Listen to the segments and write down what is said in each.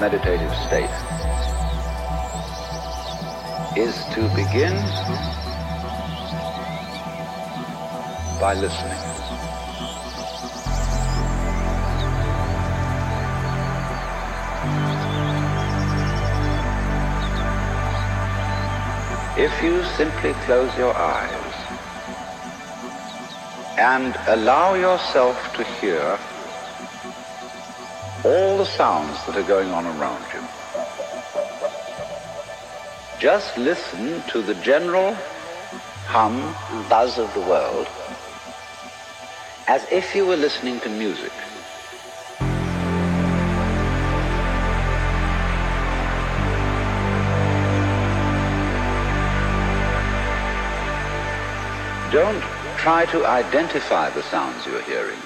meditative state is to begin by listening. If you simply close your eyes and allow yourself to hear all the sounds that are going on just listen to the general hum and buzz of the world as if you were listening to music. Don't try to identify the sounds you're hearing.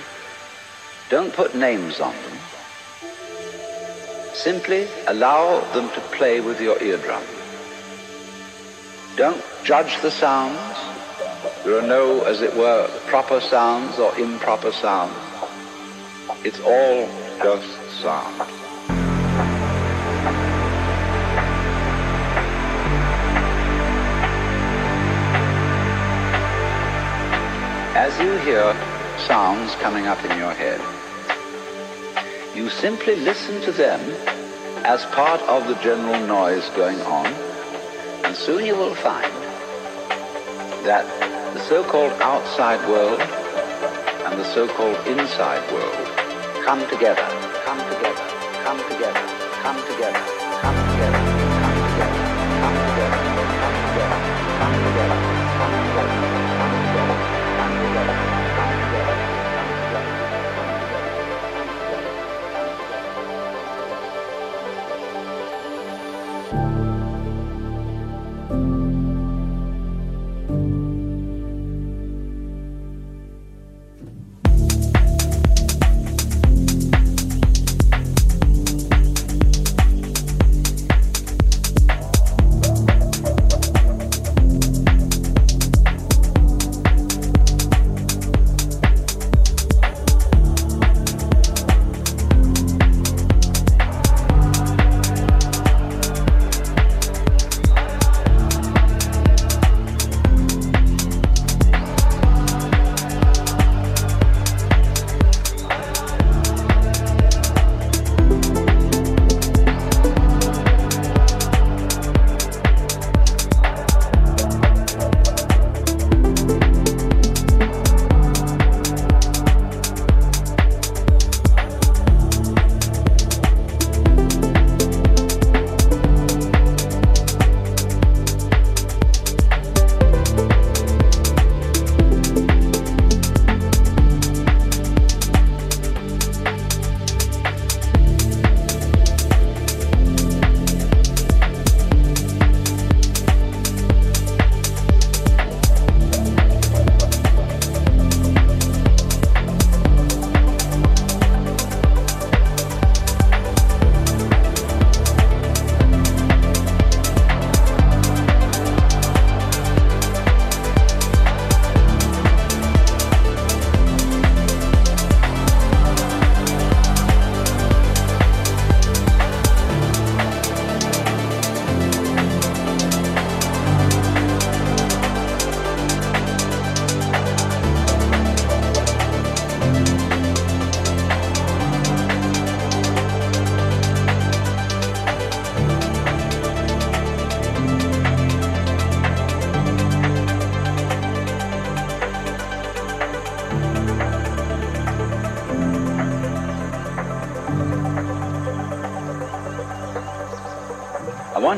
Don't put names on them. Simply allow them to play with your eardrum. Don't judge the sounds. There are no, as it were, proper sounds or improper sounds. It's all just sound. As you hear sounds coming up in your head, you simply listen to them as part of the general noise going on, and soon you will find that the so-called outside world and the so-called inside world come together, come together, come together, come together,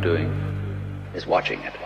Doing is watching it.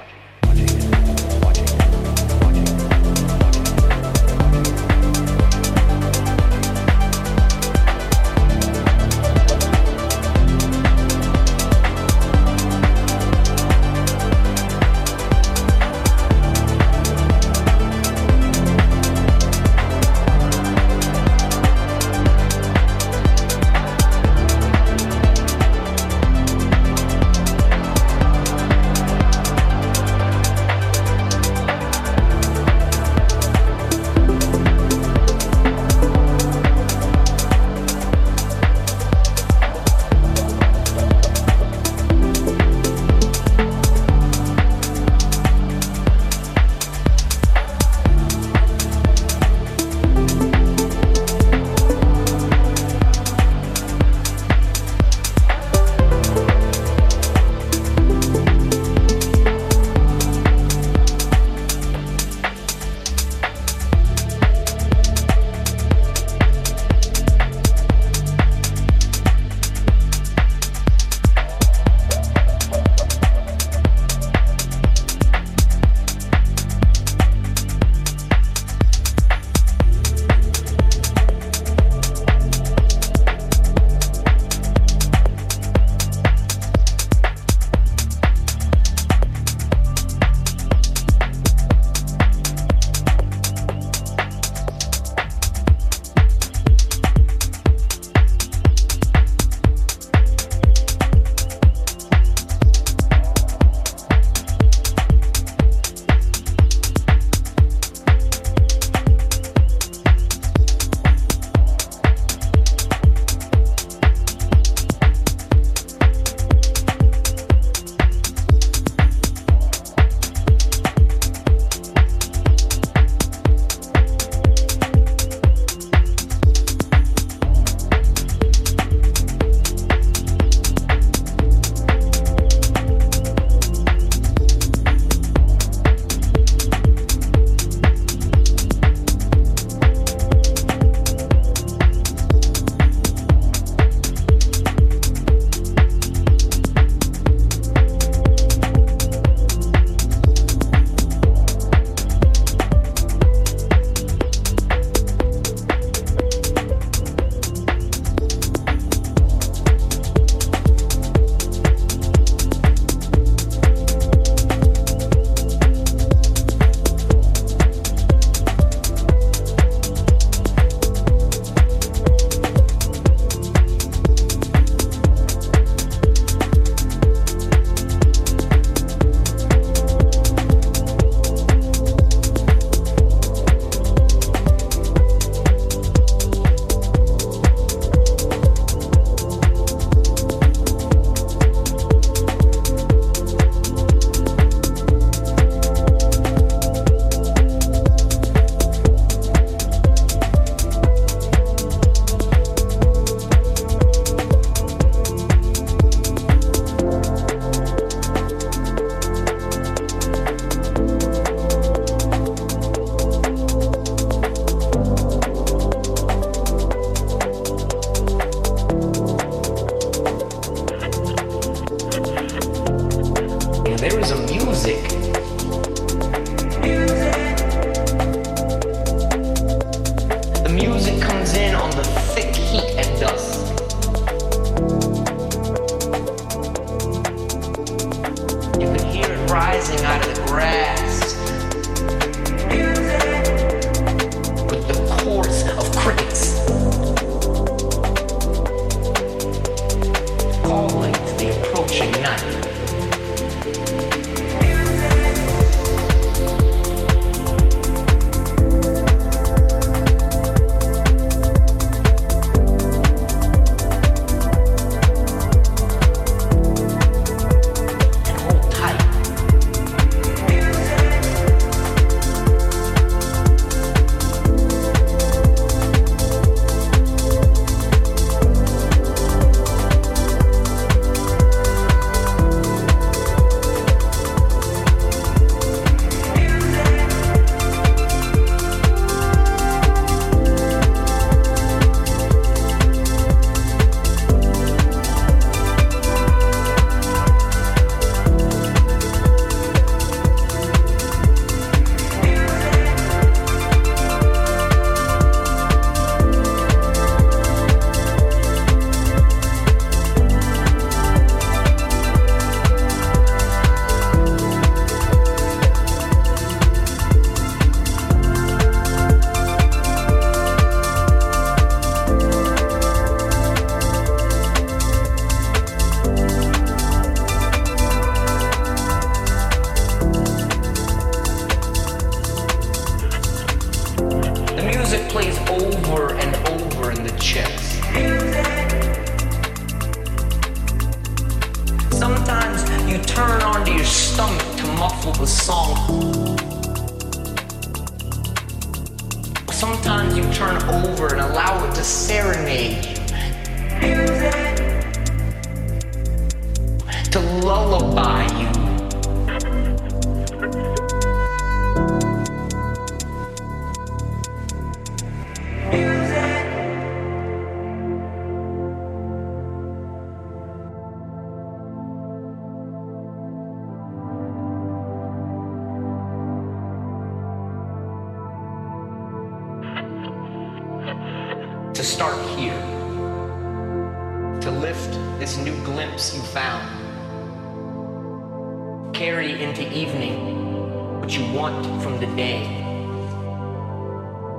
Want from the day.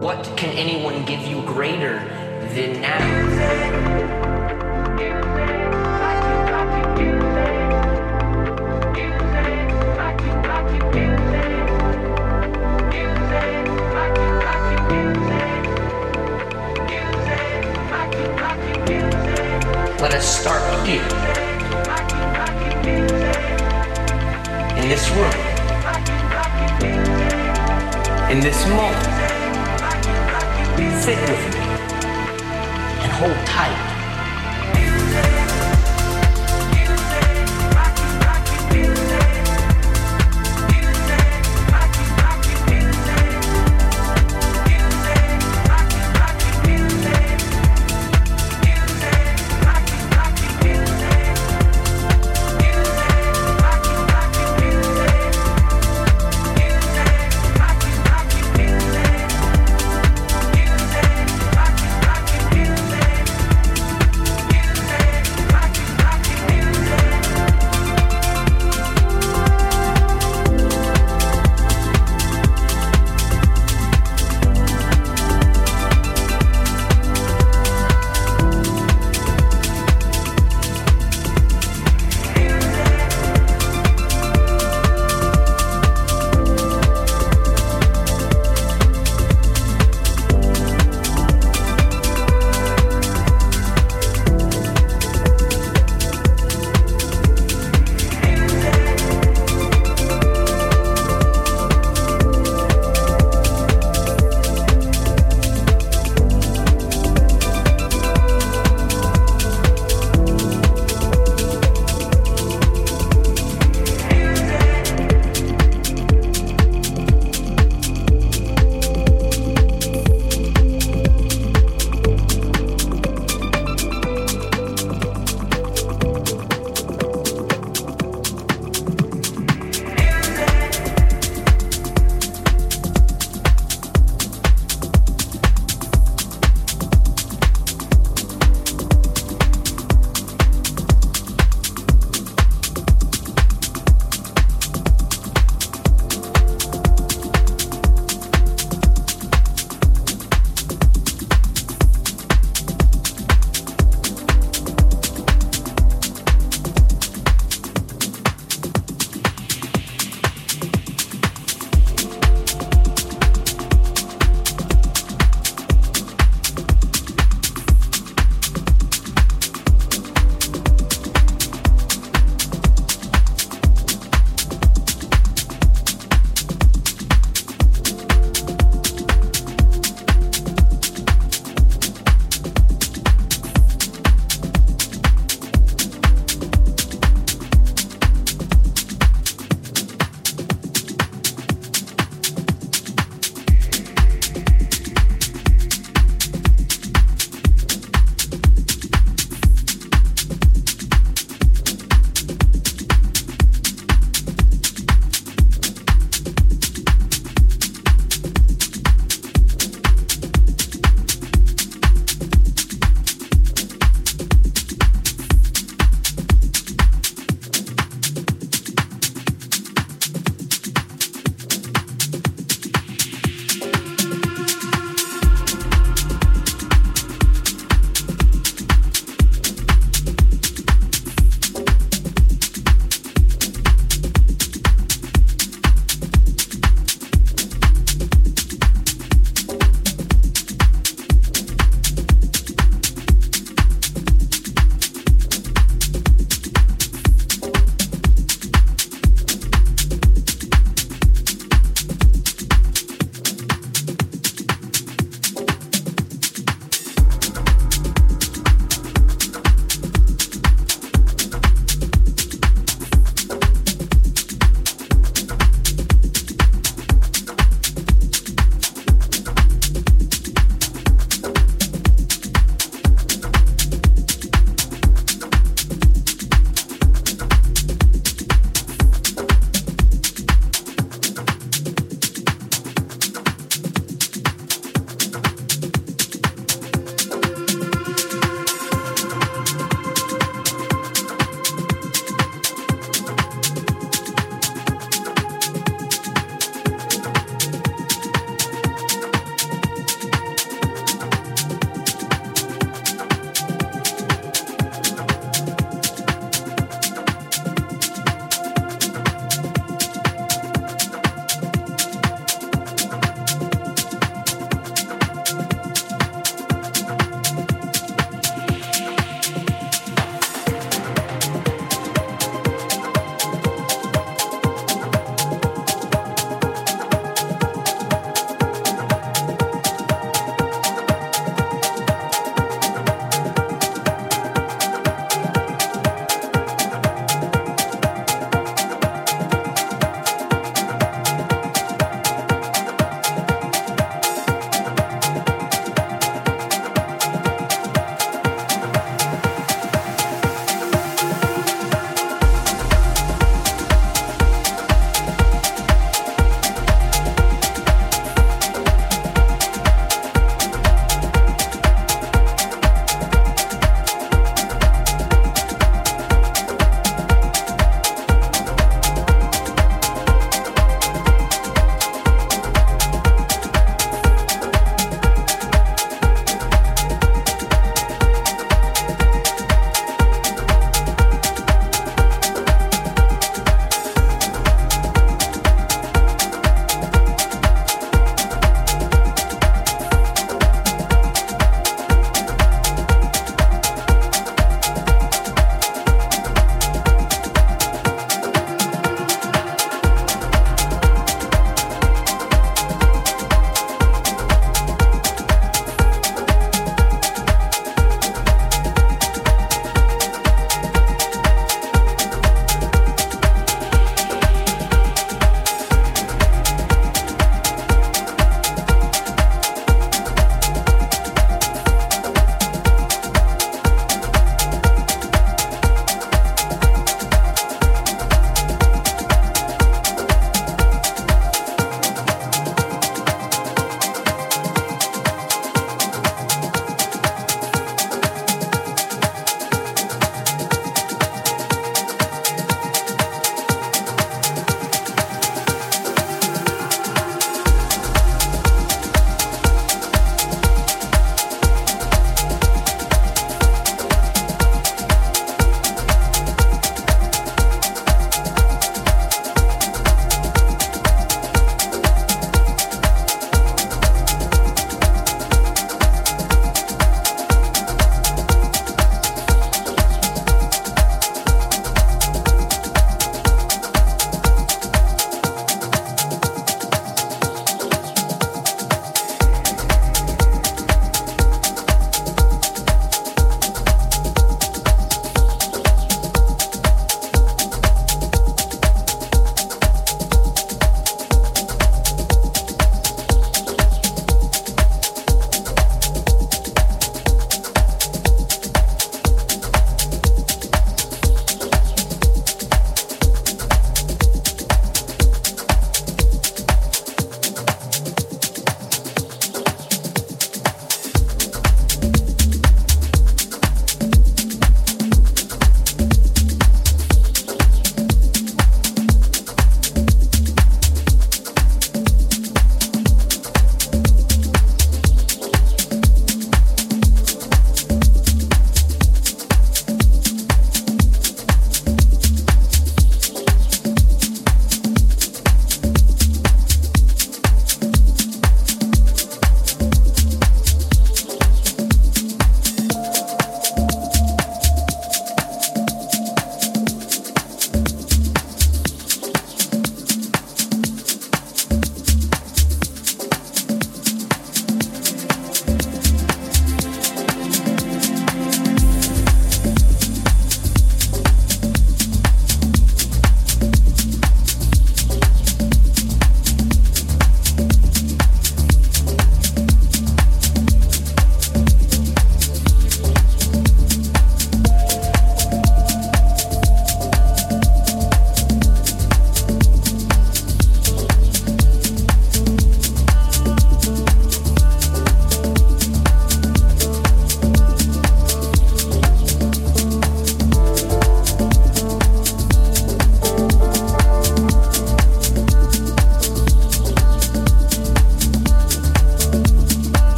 What can anyone give you greater than now? Let us start here. In this room. In this moment. Sit with me. And hold tight.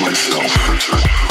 myself.